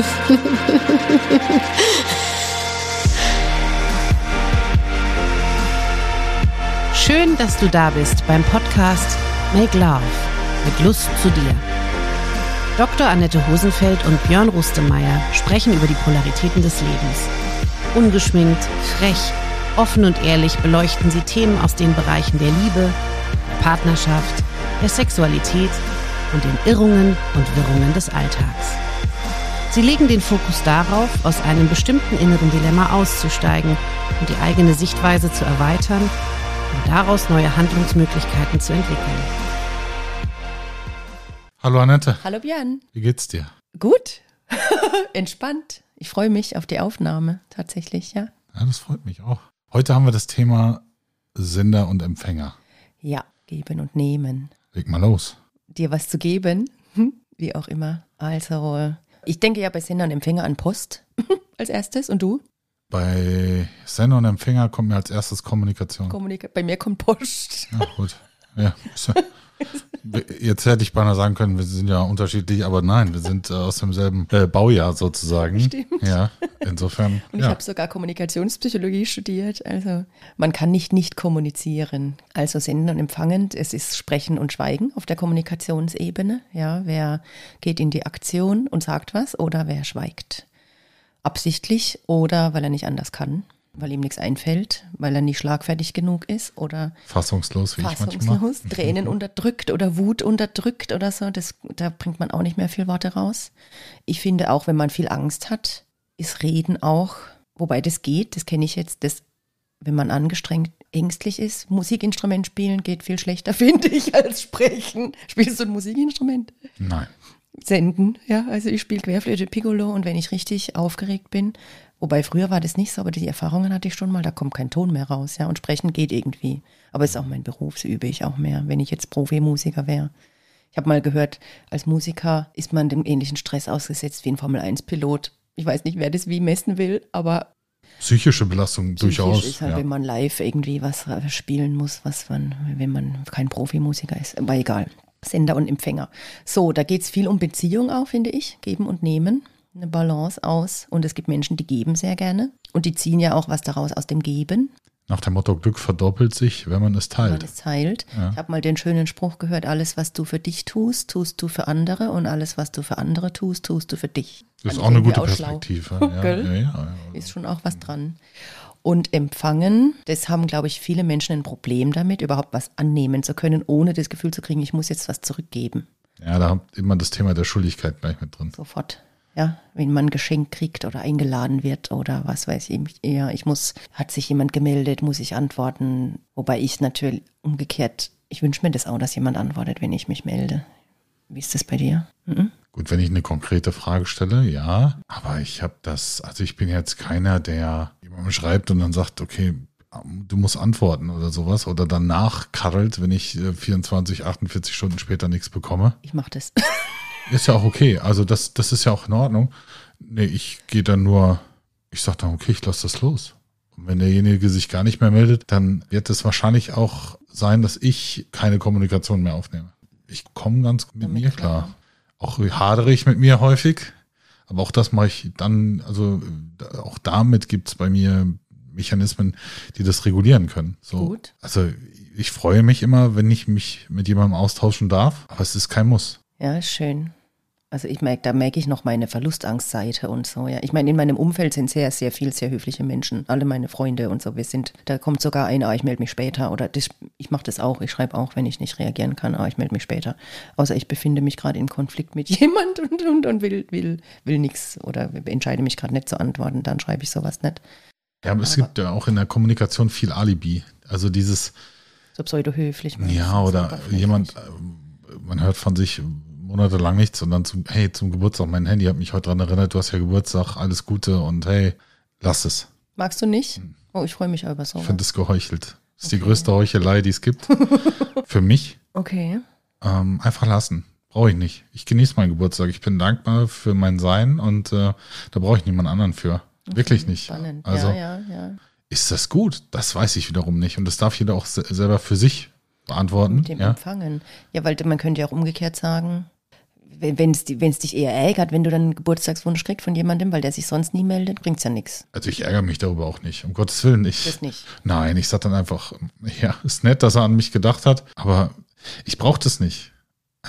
Schön, dass du da bist beim Podcast Make Love mit Lust zu dir. Dr. Annette Hosenfeld und Björn Rustemeyer sprechen über die Polaritäten des Lebens. Ungeschminkt, frech, offen und ehrlich beleuchten sie Themen aus den Bereichen der Liebe, der Partnerschaft, der Sexualität und den Irrungen und Wirrungen des Alltags. Sie legen den Fokus darauf, aus einem bestimmten inneren Dilemma auszusteigen und die eigene Sichtweise zu erweitern und daraus neue Handlungsmöglichkeiten zu entwickeln. Hallo Annette. Hallo Björn. Wie geht's dir? Gut. Entspannt. Ich freue mich auf die Aufnahme tatsächlich, ja. Ja, das freut mich auch. Heute haben wir das Thema Sender und Empfänger. Ja, geben und nehmen. Leg mal los. Dir was zu geben, wie auch immer. Also, ich denke ja bei Sender und Empfänger an Post als erstes. Und du? Bei Sender und Empfänger kommt mir als erstes Kommunikation. Kommunika bei mir kommt Post. Ja, gut. Ja, Jetzt hätte ich beinahe sagen können, wir sind ja unterschiedlich, aber nein, wir sind äh, aus demselben äh, Baujahr sozusagen. Stimmt. Ja, insofern. Und ich ja. habe sogar Kommunikationspsychologie studiert. Also man kann nicht nicht kommunizieren. Also senden und empfangen, es ist Sprechen und Schweigen auf der Kommunikationsebene. Ja, wer geht in die Aktion und sagt was oder wer schweigt. Absichtlich oder weil er nicht anders kann, weil ihm nichts einfällt, weil er nicht schlagfertig genug ist oder Fassungslos, wie ich manchmal. fassungslos, Tränen unterdrückt oder Wut unterdrückt oder so. Das, da bringt man auch nicht mehr viel Worte raus. Ich finde auch, wenn man viel Angst hat, ist Reden auch, wobei das geht, das kenne ich jetzt, das, wenn man angestrengt ängstlich ist, Musikinstrument spielen geht viel schlechter, finde ich, als sprechen. Spielst du ein Musikinstrument? Nein. Senden, ja. Also ich spiele Querflöte, Piccolo und wenn ich richtig aufgeregt bin, wobei früher war das nicht so, aber die Erfahrungen hatte ich schon mal, da kommt kein Ton mehr raus, ja. Und sprechen geht irgendwie. Aber es ist auch mein Beruf, so übe ich auch mehr, wenn ich jetzt Profimusiker wäre. Ich habe mal gehört, als Musiker ist man dem ähnlichen Stress ausgesetzt wie ein Formel-1-Pilot. Ich weiß nicht, wer das wie messen will, aber Psychische Belastung psychisch durchaus. ist halt, ja. wenn man live irgendwie was äh, spielen muss, was man, wenn man kein Profimusiker ist. Aber egal. Sender und Empfänger. So, da geht es viel um Beziehung auch, finde ich. Geben und nehmen. Eine Balance aus. Und es gibt Menschen, die geben sehr gerne. Und die ziehen ja auch was daraus aus dem Geben, Nach dem Motto, Glück verdoppelt sich, wenn man es wenn man teilt. es teilt. Ja. Ich habe mal den schönen Spruch gehört, alles, was du für dich tust, tust du für andere. Und alles, was du für andere tust, tust du für dich. Das ist auch eine gute auch. Perspektive. Ja, ja. Ist schon auch was dran. Und empfangen, das haben, glaube ich, viele Menschen ein Problem damit, überhaupt was annehmen zu können, ohne das Gefühl zu kriegen, ich muss jetzt was zurückgeben. ja, da habt immer das Thema der Schuldigkeit gleich mit drin. Sofort. Ja, wenn man ein Geschenk kriegt oder eingeladen wird oder was weiß ich, ja, ich muss, hat sich jemand gemeldet, muss ich antworten. Wobei ich natürlich umgekehrt, ich wünsche mir das auch, dass jemand antwortet, wenn ich mich melde. Wie ist das bei dir? Mhm. Gut, wenn ich eine konkrete Frage stelle, ja. Aber ich habe das, also ich bin jetzt keiner, der jemandem schreibt und dann sagt, okay, du musst antworten oder sowas oder dann nachkarrelt, wenn ich äh, 24, 48 Stunden später nichts bekomme. Ich mache das. Ist ja auch okay. Also das, das ist ja auch in Ordnung. Nee, ich gehe dann nur, ich sage dann, okay, ich lasse das los. Und wenn derjenige sich gar nicht mehr meldet, dann wird es wahrscheinlich auch sein, dass ich keine Kommunikation mehr aufnehme. Ich komme ganz mit Damit mir klar. klar. Auch hadere ich mit mir häufig. Aber auch das mache ich dann, also auch damit gibt's bei mir Mechanismen, die das regulieren können. So, Gut. Also ich freue mich immer, wenn ich mich mit jemandem austauschen darf, aber es ist kein Muss. Ja, schön. Also ich merke, da merke ich noch meine Verlustangstseite und so, ja. Ich meine, in meinem Umfeld sind sehr, sehr viel, sehr höfliche Menschen. Alle meine Freunde und so. Wir sind, da kommt sogar ein, ah, ich melde mich später. Oder das, ich mache das auch. Ich schreibe auch, wenn ich nicht reagieren kann, ah, ich melde mich später. Außer ich befinde mich gerade im Konflikt mit jemand und, und, und will, will, will nichts oder entscheide mich gerade nicht zu antworten, dann schreibe ich sowas nicht. Ja, aber es gibt ja auch in der Kommunikation viel Alibi. Also dieses, So pseudo-höflich. ja, oder jemand, äh, man hört von sich monatelang nichts und dann zum, hey, zum Geburtstag, mein Handy hat mich heute dran erinnert, du hast ja Geburtstag, alles Gute und hey, lass es. Magst du nicht? Oh, ich freue mich über Ich sowas. finde es geheuchelt. Das ist die Okay. größte Heuchelei, die es gibt. Für mich. Okay. Ähm, einfach lassen. Brauche ich nicht. Ich genieße meinen Geburtstag. Ich bin dankbar für mein Sein und äh, da brauche ich niemand anderen für. Wirklich nicht. Spannend. Also ja, ja, ja. ist das gut? Das weiß ich wiederum nicht. Und das darf jeder auch se selber für sich beantworten. Mit dem Ja? Empfangen. Ja, weil man könnte ja auch umgekehrt sagen, wenn es dich eher ärgert, wenn du dann einen Geburtstagswunsch kriegst von jemandem, weil der sich sonst nie meldet, bringt's ja nichts. Also ich ärgere mich darüber auch nicht, um Gottes Willen nicht. Das nicht. Nein, ich sag dann einfach, ja, ist nett, dass er an mich gedacht hat, aber ich brauche das nicht.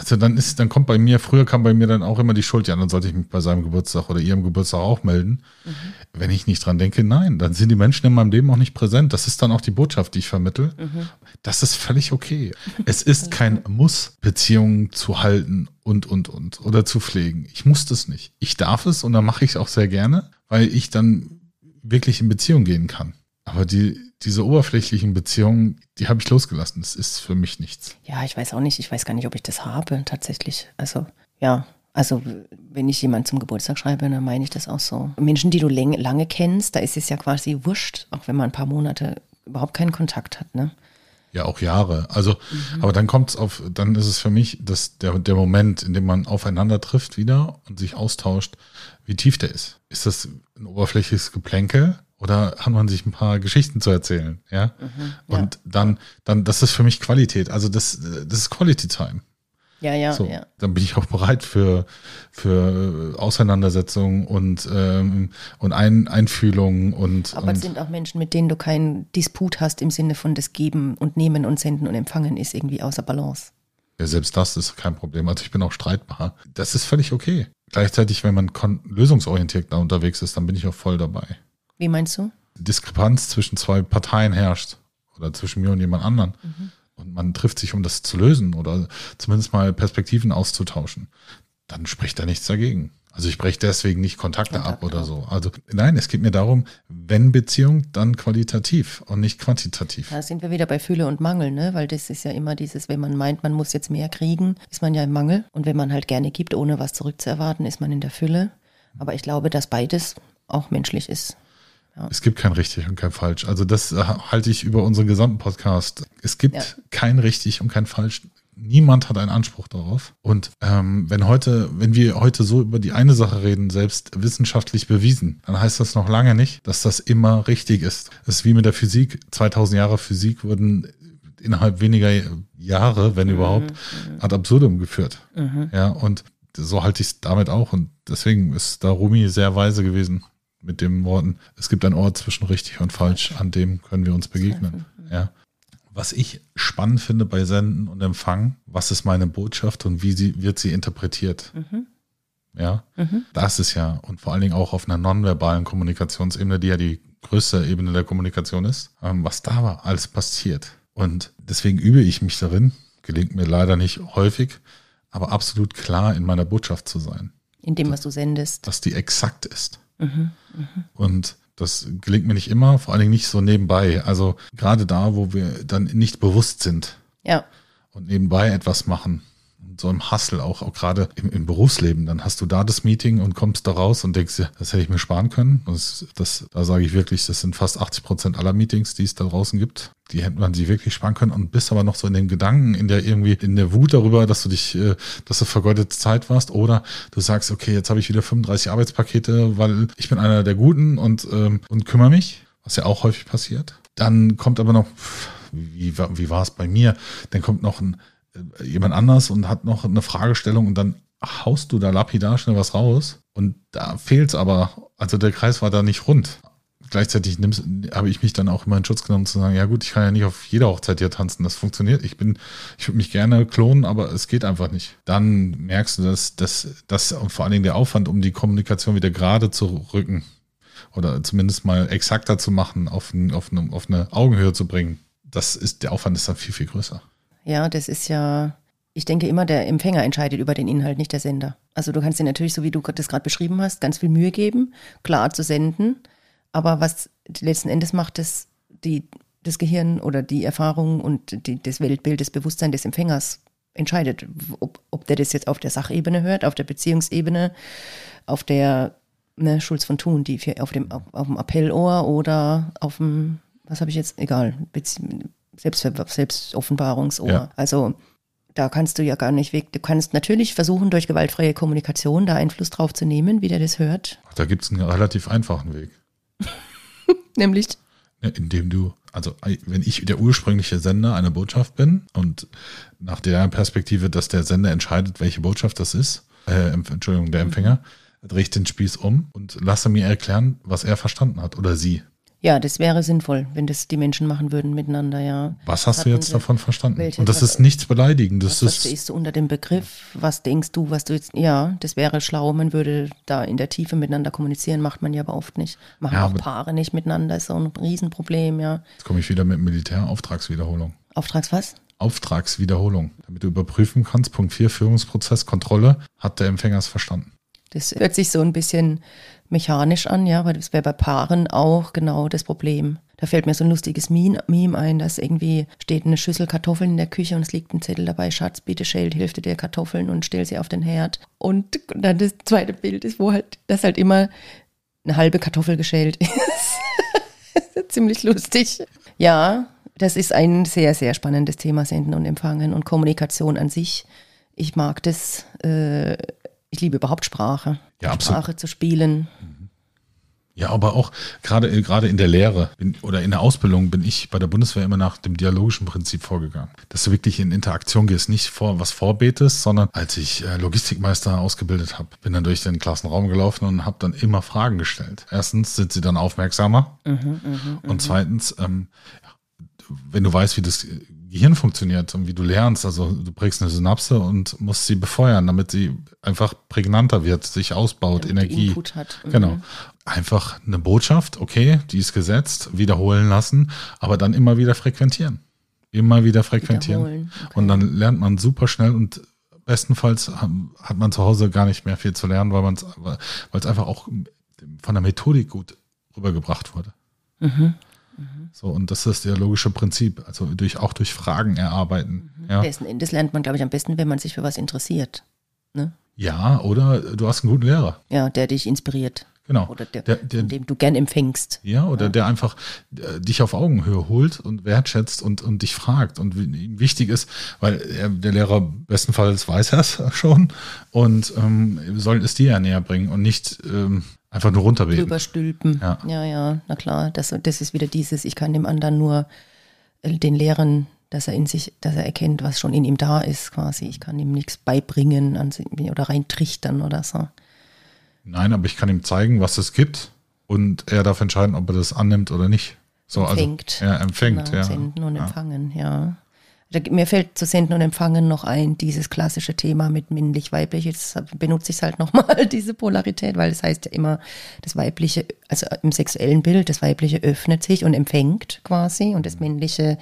Also dann ist, dann kommt bei mir, früher kam bei mir dann auch immer die Schuld, ja, dann sollte ich mich bei seinem Geburtstag oder ihrem Geburtstag auch melden. Mhm. Wenn ich nicht dran denke, nein, dann sind die Menschen in meinem Leben auch nicht präsent. Das ist dann auch die Botschaft, die ich vermittel. Mhm. Das ist völlig okay. Es ist kein Muss, Beziehungen zu halten und, und, und oder zu pflegen. Ich muss das nicht. Ich darf es und dann mache ich es auch sehr gerne, weil ich dann wirklich in Beziehung gehen kann. Aber die, diese oberflächlichen Beziehungen, die habe ich losgelassen. Das ist für mich nichts. Ja, ich weiß auch nicht. Ich weiß gar nicht, ob ich das habe tatsächlich. Also ja, also wenn ich jemand zum Geburtstag schreibe, dann meine ich das auch so. Menschen, die du lange kennst, da ist es ja quasi wurscht, auch wenn man ein paar Monate überhaupt keinen Kontakt hat, ne? Ja, auch Jahre. Also, mhm. aber dann kommt es auf, dann ist es für mich dass der, der Moment, in dem man aufeinander trifft wieder und sich austauscht, wie tief der ist. Ist das ein oberflächliches Geplänkel oder hat man sich ein paar Geschichten zu erzählen, ja? Mhm, ja. Und dann, dann, das ist für mich Qualität. Also das, das ist Quality Time. Ja, ja, so, ja. Dann bin ich auch bereit für, für Auseinandersetzungen und, ähm, und Ein, Einfühlungen und. Aber es sind auch Menschen, mit denen du keinen Disput hast im Sinne von das Geben und Nehmen und Senden und Empfangen ist irgendwie außer Balance. Ja, selbst das ist kein Problem. Also ich bin auch streitbar. Das ist völlig okay. Gleichzeitig, wenn man lösungsorientiert da unterwegs ist, dann bin ich auch voll dabei. Wie meinst du? Diskrepanz zwischen zwei Parteien herrscht oder zwischen mir und jemand anderen. Mhm. Und man trifft sich, um das zu lösen oder zumindest mal Perspektiven auszutauschen. Dann spricht da nichts dagegen. Also ich breche deswegen nicht Kontakte, Kontakte ab oder so. Also nein, es geht mir darum, wenn Beziehung, dann qualitativ und nicht quantitativ. Da sind wir wieder bei Fülle und Mangel, ne? Weil das ist ja immer dieses, wenn man meint, man muss jetzt mehr kriegen, ist man ja im Mangel. Und wenn man halt gerne gibt, ohne was zurückzuerwarten, ist man in der Fülle. Aber ich glaube, dass beides auch menschlich ist. Ja. Es gibt kein richtig und kein falsch. Also das äh, halte ich über unseren gesamten Podcast. Es gibt ja. kein richtig und kein falsch. Niemand hat einen Anspruch darauf. Und ähm, wenn heute, wenn wir heute so über die eine Sache reden, selbst wissenschaftlich bewiesen, dann heißt das noch lange nicht, dass das immer richtig ist. Es ist wie mit der Physik. 2000 Jahre Physik wurden innerhalb weniger Jahre, wenn mhm. überhaupt, mhm. ad absurdum geführt. Mhm. Ja, und so halte ich es damit auch. Und deswegen ist da Rumi sehr weise gewesen mit den Worten, es gibt einen Ort zwischen richtig und falsch, an dem können wir uns begegnen. Ja. Was ich spannend finde bei Senden und Empfangen, was ist meine Botschaft und wie sie, wird sie interpretiert? Mhm. Ja, mhm. das ist ja, und vor allen Dingen auch auf einer nonverbalen Kommunikationsebene, die ja die größte Ebene der Kommunikation ist, ähm, was da war, alles passiert. Und deswegen übe ich mich darin, gelingt mir leider nicht häufig, aber absolut klar in meiner Botschaft zu sein. In dem, was du sendest. Dass die exakt ist. Mhm, Und das gelingt mir nicht immer, vor allen Dingen nicht so nebenbei. Also gerade da, wo wir dann nicht bewusst sind. Ja. Und nebenbei etwas machen so im Hustle auch, auch gerade im, im, Berufsleben. Dann hast du da das Meeting und kommst da raus und denkst dir, das hätte ich mir sparen können. Das, das, da sage ich wirklich, das sind fast 80 Prozent aller Meetings, die es da draußen gibt. Die hätte man sich wirklich sparen können und bist aber noch so in den Gedanken, in der irgendwie, in der Wut darüber, dass du dich, äh, dass du vergeudete Zeit warst oder du sagst, okay, jetzt habe ich wieder 35 Arbeitspakete, weil ich bin einer der Guten und, ähm, und kümmere mich, was ja auch häufig passiert. Dann kommt aber noch, wie, wie war es bei mir? Dann kommt noch ein jemand anders und hat noch eine Fragestellung und dann haust du da lapidar schnell was raus und da fehlt's aber. Also der Kreis war da nicht rund. Gleichzeitig habe ich mich dann auch immer in Schutz genommen zu sagen, ja gut, ich kann ja nicht auf jeder Hochzeit hier tanzen, das funktioniert. Ich bin, ich würde mich gerne klonen, aber es geht einfach nicht. Dann merkst du, dass das, das und vor allen Dingen der Aufwand, um die Kommunikation wieder gerade zu rücken oder zumindest mal exakter zu machen, auf, auf, eine, auf eine Augenhöhe zu bringen, das ist, der Aufwand ist dann viel, viel größer. Ja, das ist ja, ich denke immer, der Empfänger entscheidet über den Inhalt, nicht der Sender. Also du kannst dir natürlich, so wie du das gerade beschrieben hast, ganz viel Mühe geben, klar zu senden. Aber was letzten Endes macht das, die, das Gehirn oder die Erfahrung und die, das Weltbild, das Bewusstsein des Empfängers entscheidet, ob, ob der das jetzt auf der Sachebene hört, auf der Beziehungsebene, auf der ne, Schulz von Thun, die auf, dem, auf, auf dem Appellohr oder auf dem, was habe ich jetzt, egal, Bezie Selbst, Selbstoffenbarungsohr. Ja. Also da kannst du ja gar nicht weg. Du kannst natürlich versuchen, durch gewaltfreie Kommunikation da Einfluss drauf zu nehmen, wie der das hört. Da gibt es einen relativ einfachen Weg. Nämlich? Indem du, also wenn ich der ursprüngliche Sender einer Botschaft bin und nach der Perspektive, dass der Sender entscheidet, welche Botschaft das ist, äh, Entschuldigung, der Empfänger, drehe ich den Spieß um und lasse mir erklären, was er verstanden hat oder sie. Ja, das wäre sinnvoll, wenn das die Menschen machen würden miteinander, ja. Was hast du jetzt Sie- davon verstanden? welche- Und das ist nichts Beleidigendes. Was Das ist, verstehst du unter dem Begriff? Was denkst du, was du jetzt, ja, das wäre schlau, man würde da in der Tiefe miteinander kommunizieren, macht man ja aber oft nicht. Machen Ja, auch Paare nicht miteinander, ist so ein Riesenproblem, ja. jetzt komme ich wieder mit Militärauftragswiederholung. Auftrags was? Auftragswiederholung. Damit du überprüfen kannst, Punkt 4, Führungsprozess, Kontrolle, hat der Empfänger es verstanden. Das hört sich so ein bisschen mechanisch an, ja, aber das wäre bei Paaren auch genau das Problem. Da fällt mir so ein lustiges Meme ein, dass irgendwie steht eine Schüssel Kartoffeln in der Küche und es liegt ein Zettel dabei, Schatz, bitte schält Hälfte der Kartoffeln und stell sie auf den Herd. Und dann das zweite Bild ist, wo halt, das halt immer eine halbe Kartoffel geschält ist. Ziemlich lustig. Ja, das ist ein sehr, sehr spannendes Thema, Senden und Empfangen und Kommunikation an sich. Ich mag das, äh, ich liebe überhaupt Sprache. Ja. Sprache zu spielen. Ja, aber auch gerade äh, gerade in der Lehre bin, oder in der Ausbildung bin ich bei der Bundeswehr immer nach dem dialogischen Prinzip vorgegangen. Dass du wirklich in Interaktion gehst, nicht vor was vorbetest, sondern als ich äh, Logistikmeister ausgebildet habe, bin dann durch den Klassenraum gelaufen und habe dann immer Fragen gestellt. Erstens sind sie dann aufmerksamer und zweitens, ähm, wenn du weißt, wie das Gehirn funktioniert und wie du lernst, also du prägst eine Synapse und musst sie befeuern, damit sie einfach prägnanter wird, sich ausbaut, Damit Energie. Input hat. Mhm. Genau. Einfach eine Botschaft, okay, die ist gesetzt, wiederholen lassen, aber dann immer wieder frequentieren. Immer wieder frequentieren. Okay. Und dann lernt man super schnell und bestenfalls hat man zu Hause gar nicht mehr viel zu lernen, weil man es weil es einfach auch von der Methodik gut rübergebracht wurde. Mhm. So, und das ist das dialogische Prinzip, also durch, auch durch Fragen erarbeiten. Mhm. Ja. Endes lernt man, glaube ich, am besten, wenn man sich für was interessiert. Ne? ja, oder du hast einen guten Lehrer. Ja, der dich inspiriert. Genau. Oder der, Der- der- dem du gern empfängst. Ja, oder der einfach äh, dich auf Augenhöhe holt und wertschätzt und, und dich fragt und ihm wichtig ist, weil er, der Lehrer bestenfalls weiß er es schon und ähm, soll es dir ja näher bringen und nicht ähm, einfach nur runterbeten. Drüber stülpen. Ja. ja, ja, na klar. Das, das ist wieder dieses, ich kann dem anderen nur äh, den lehren, dass er in sich, dass er erkennt, was schon in ihm da ist, quasi. Ich kann ihm nichts beibringen an, oder reintrichtern oder so. Nein, aber ich kann ihm zeigen, was es gibt und er darf entscheiden, ob er das annimmt oder nicht. So, Empfängt. Also, er empfängt, Genau, ja. Senden und ja. empfangen, ja. Mir fällt zu Senden und Empfangen noch ein, dieses klassische Thema mit männlich-weiblich. Jetzt benutze ich es halt nochmal, diese Polarität, weil das heißt ja immer, das Weibliche, also im sexuellen Bild, das Weibliche öffnet sich und empfängt quasi und das Männliche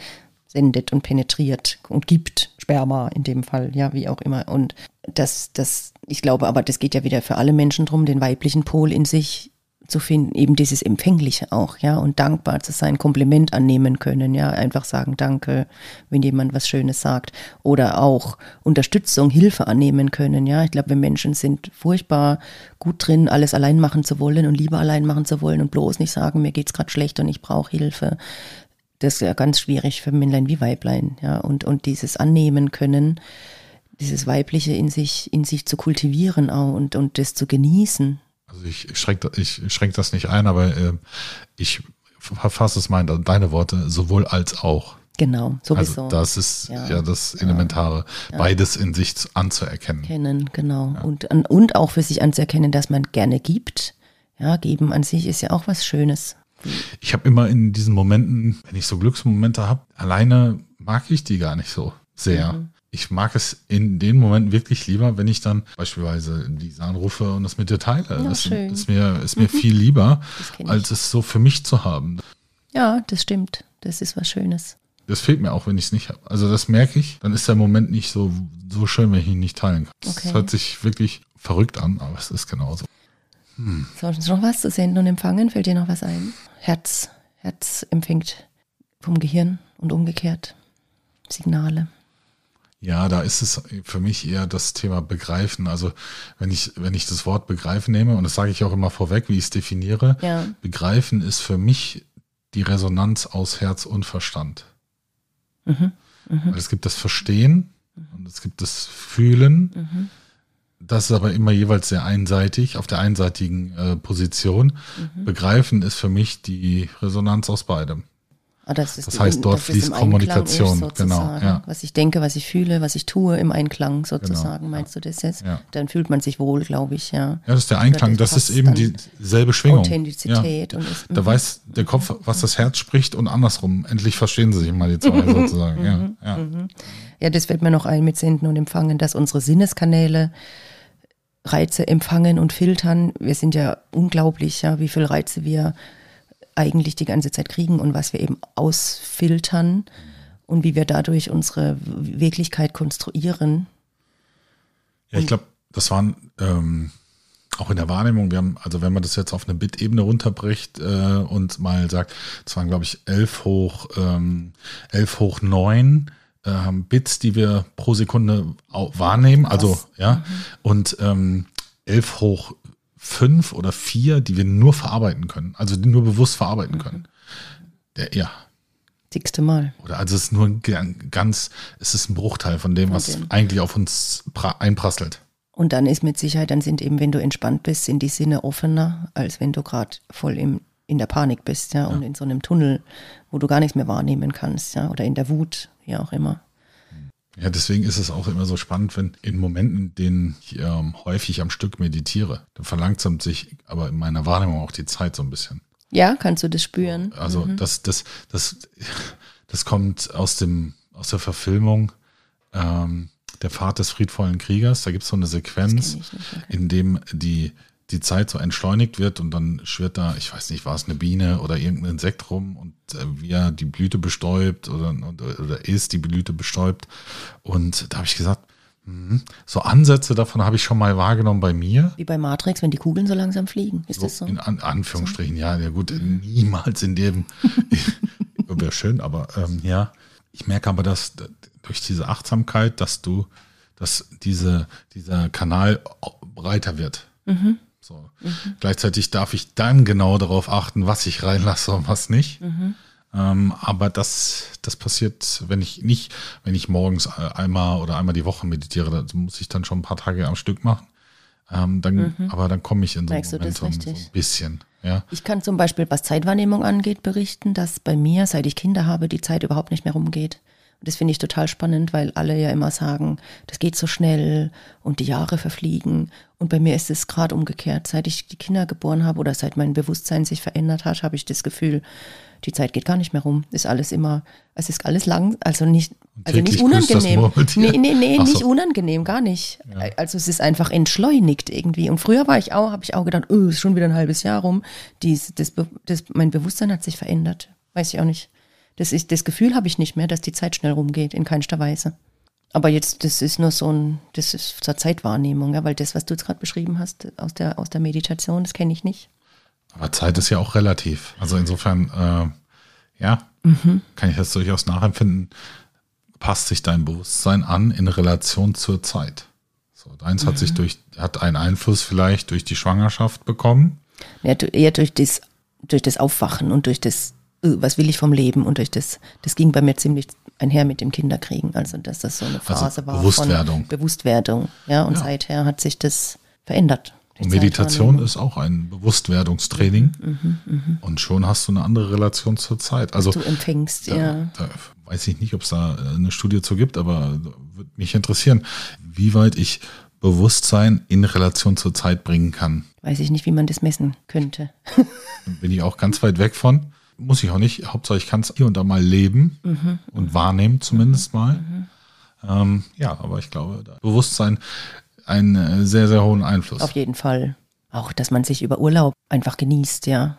sendet und penetriert und gibt Sperma in dem Fall, ja, wie auch immer. Und das, das, ich glaube aber, das geht ja wieder für alle Menschen drum, den weiblichen Pol in sich zu finden, eben dieses Empfängliche auch, ja, und dankbar zu sein, Kompliment annehmen können, ja, einfach sagen Danke, wenn jemand was Schönes sagt oder auch Unterstützung, Hilfe annehmen können, ja. Ich glaube, wir Menschen sind furchtbar gut drin, alles allein machen zu wollen und lieber allein machen zu wollen und bloß nicht sagen, mir geht's gerade schlecht und ich brauche Hilfe. Das ist ja ganz schwierig für Männlein wie Weiblein, ja, und, und dieses Annehmen können, dieses Weibliche in sich, in sich zu kultivieren auch und, und das zu genießen, Also ich schränke ich schränk das nicht ein, aber äh, ich verfasse es mal in deine Worte, sowohl als auch. Genau, sowieso. Also das ist ja, Ja. das Elementare, beides in sich zu- anzuerkennen. Kennen, genau. Und, an- und auch für sich anzuerkennen, dass man gerne gibt. Ja, geben an sich ist ja auch was Schönes. Ich habe immer in diesen Momenten, wenn ich so Glücksmomente habe, alleine mag ich die gar nicht so sehr. Mhm. Ich mag es in den Momenten wirklich lieber, wenn ich dann beispielsweise diese anrufe und das mit dir teile. das schön. Mhm. ist mir, ist mir viel lieber, Das als es so für mich zu haben. Ja, das stimmt. Das ist was Schönes. Das fehlt mir auch, wenn ich es nicht habe. Also das merke ich, dann ist der Moment nicht so, so schön, wenn ich ihn nicht teilen kann. Das Okay. hört sich wirklich verrückt an, aber es ist genauso. Sonst noch was zu senden und empfangen? Fällt dir noch was ein? Herz. Herz empfängt vom Gehirn und umgekehrt. Signale. Ja, da ist es für mich eher das Thema Begreifen. Also wenn ich, wenn ich das Wort Begreifen nehme, und das sage ich auch immer vorweg, wie ich es definiere, Ja. Begreifen ist für mich die Resonanz aus Herz und Verstand. Mhm. Weil es gibt das Verstehen und es gibt das Fühlen. Mhm. Das ist aber immer jeweils sehr einseitig, auf der einseitigen äh, Position. Mhm. Begreifen ist für mich die Resonanz aus beidem. Ah, das, Das heißt, dort dass es fließt Kommunikation, ist, sozusagen. genau, ja. Was ich denke, was ich fühle, was ich tue im Einklang sozusagen. Genau, Meinst du das jetzt? Ja. Dann fühlt man sich wohl, glaube ich, ja. Ja, das ist der Einklang, das das ist eben dieselbe Schwingung. Authentizität Ja. und ist- Da mhm. weiß der Kopf, was das Herz spricht und andersrum. Endlich verstehen sie sich mal die zwei sozusagen. Mhm. Ja, ja. Ja, das fällt mir noch ein mit Senden und Empfangen, dass unsere Sinneskanäle Reize empfangen und filtern. Wir sind ja unglaublich, ja, wie viel Reize wir eigentlich die ganze Zeit kriegen und was wir eben ausfiltern und wie wir dadurch unsere Wirklichkeit konstruieren. Ja, ich glaube, das waren ähm, auch in der Wahrnehmung, wir haben, also wenn man das jetzt auf eine Bit-Ebene runterbricht äh, und mal sagt, es waren, glaube ich, 11 hoch, ähm, 11 hoch 9 ähm, Bits, die wir pro Sekunde wahrnehmen, also ja, und ähm, 11 hoch 5 oder 4, die wir nur verarbeiten können, also die nur bewusst verarbeiten können. Der, ja, Dickste Mal. oder also es ist nur ein ga- ganz, es ist ein Bruchteil von dem, was Okay. eigentlich auf uns pra- einprasselt. Und dann ist mit Sicherheit, dann sind eben, wenn du entspannt bist, sind die Sinne offener, als wenn du gerade voll im, in der Panik bist, ja, und in so einem Tunnel, wo du gar nichts mehr wahrnehmen kannst, ja, oder in der Wut, wie auch immer. Ja, deswegen ist es auch immer so spannend, wenn in Momenten, in denen ich ähm, häufig am Stück meditiere, dann verlangsamt sich aber in meiner Wahrnehmung auch die Zeit so ein bisschen. Ja, kannst du das spüren? Also das, das, das, das kommt aus dem, aus der Verfilmung ähm, Der Pfad des friedvollen Kriegers. Da gibt es so eine Sequenz, nicht, okay. in dem die, die Zeit so entschleunigt wird und dann schwirrt da, ich weiß nicht, war es eine Biene oder irgendein Insekt rum und äh, wie er die Blüte bestäubt oder, oder, oder ist die Blüte bestäubt. Und da habe ich gesagt, mhm, so Ansätze davon habe ich schon mal wahrgenommen bei mir. Wie bei Matrix, wenn die Kugeln so langsam fliegen. Ist das so? In An Anführungsstrichen, ja, ja gut, niemals in dem, wäre schön, aber ähm, ja. Ich merke aber, dass durch diese Achtsamkeit, dass du, dass diese, dieser Kanal breiter wird. So. Gleichzeitig darf ich dann genau darauf achten, was ich reinlasse und was nicht. Ähm, aber das, das passiert, wenn ich nicht, wenn ich morgens äh, einmal oder einmal die Woche meditiere, das muss ich dann schon ein paar Tage am Stück machen. Ähm, dann, Aber dann komme ich in so ein Momentum so ein bisschen. Ja. Ich kann zum Beispiel, was Zeitwahrnehmung angeht, berichten, dass bei mir, seit ich Kinder habe, die Zeit überhaupt nicht mehr rumgeht. Das finde ich total spannend, weil alle ja immer sagen, das geht so schnell und die Jahre verfliegen. Und bei mir ist es gerade umgekehrt. Seit ich die Kinder geboren habe oder seit mein Bewusstsein sich verändert hat, habe ich das Gefühl, die Zeit geht gar nicht mehr rum. Ist alles immer, es ist alles lang, also nicht, also nicht unangenehm. Nee, nee, nee, so. nicht unangenehm, gar nicht. Also es ist einfach entschleunigt irgendwie. Und früher war ich auch, habe ich auch gedacht, oh, ist schon wieder ein halbes Jahr rum. Dies, das, das, mein Bewusstsein hat sich verändert. Weiß ich auch nicht. Das, ist, das Gefühl habe ich nicht mehr, dass die Zeit schnell rumgeht, in keinster Weise. Aber jetzt, das ist nur so ein, das ist zur Zeitwahrnehmung, ja, weil das, was du jetzt gerade beschrieben hast aus der, aus der Meditation, das kenne ich nicht. Aber Zeit ist ja auch relativ. Also insofern, äh, ja, kann ich das durchaus nachempfinden. Passt sich dein Bewusstsein an in Relation zur Zeit. So, deins hat sich durch, hat einen Einfluss vielleicht durch die Schwangerschaft bekommen. Ja, eher durch das, durch das Aufwachen und durch das, was will ich vom Leben und durch das, das ging bei mir ziemlich einher mit dem Kinderkriegen. Also, dass das so eine Also Phase war. Bewusstwerdung. Von Bewusstwerdung. Ja, und Ja. seither hat sich das verändert. Und Meditation ist auch ein Bewusstwerdungstraining. Und schon hast du eine andere Relation zur Zeit. Also Du empfängst, da, ja. da weiß ich nicht, ob es da eine Studie zu gibt, aber würde mich interessieren, wie weit ich Bewusstsein in Relation zur Zeit bringen kann. Weiß ich nicht, wie man das messen könnte. bin ich auch ganz weit weg von. Muss ich auch nicht. Hauptsache, ich kann es hier und da mal leben Mhm. und wahrnehmen, zumindest mal. Ähm, ja, aber ich glaube, da Bewusstsein einen äh, sehr, sehr hohen Einfluss. Auf jeden Fall. Auch, dass man sich über Urlaub einfach genießt, ja.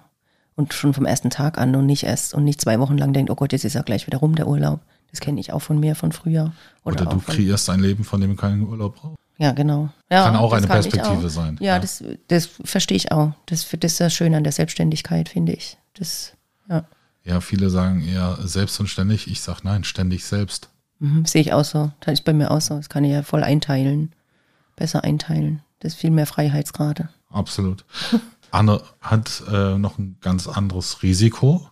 Und schon vom ersten Tag an und nicht erst und nicht zwei Wochen lang denkt, oh Gott, jetzt ist ja gleich wieder rum, der Urlaub. Das kenne ich auch von mir von früher. Oder, Oder du kreierst ein Leben, von dem du keinen Urlaub brauchst. Ja, genau. Ja, Kann auch eine kann Perspektive auch. sein, Ja, ja. das, das verstehe ich auch. Das, das ist das Schöne an der Selbstständigkeit, finde ich. Das, ja, Ja, viele sagen eher selbst und ständig. Ich sage nein, ständig selbst. mhm, sehe ich auch so. Das ist bei mir auch so. Das kann ich ja voll einteilen. Besser einteilen. Das ist viel mehr Freiheitsgrade. Absolut. Anne hat äh, noch ein ganz anderes Risiko.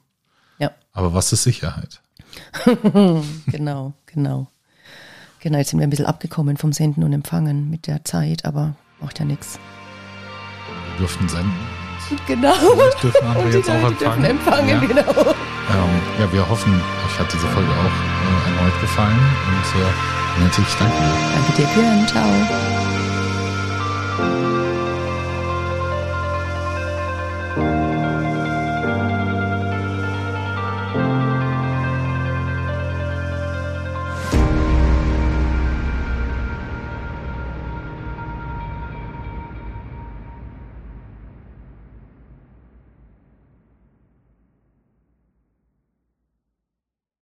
Ja. Aber was ist Sicherheit? genau, genau. Genau, jetzt sind wir ein bisschen abgekommen vom Senden und Empfangen mit der Zeit, aber macht ja nichts. Wir dürften senden. Genau. Vielleicht dürfen andere Und die, jetzt auch empfangen. empfangen, Ja. genau. Ähm, ja, wir hoffen, euch hat diese Folge auch äh, erneut gefallen und äh, Annette, ich danke dir. Danke dir, Björn. Ciao.